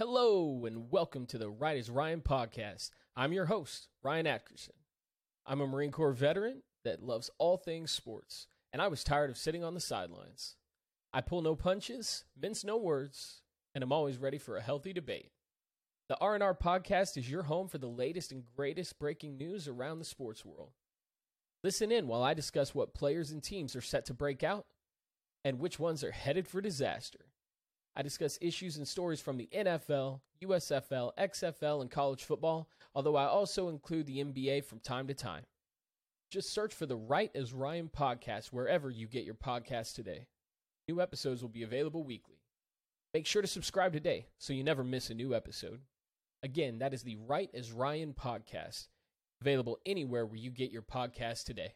Hello, and welcome to the Right as Ryan podcast. I'm your host, Ryan Atkerson. I'm a Marine Corps veteran that loves all things sports, and I was tired of sitting on the sidelines. I pull no punches, mince no words, and I'm always ready for a healthy debate. The R&R podcast is your home for the latest and greatest breaking news around the sports world. Listen in while I discuss what players and teams are set to break out and which ones are headed for disaster. I discuss issues and stories from the NFL, USFL, XFL, and college football, although I also include the NBA from time to time. Just search for the Right as Ryan podcast wherever you get your podcasts today. New episodes will be available weekly. Make sure to subscribe today so you never miss a new episode. Again, that is the Right as Ryan podcast, available anywhere where you get your podcasts today.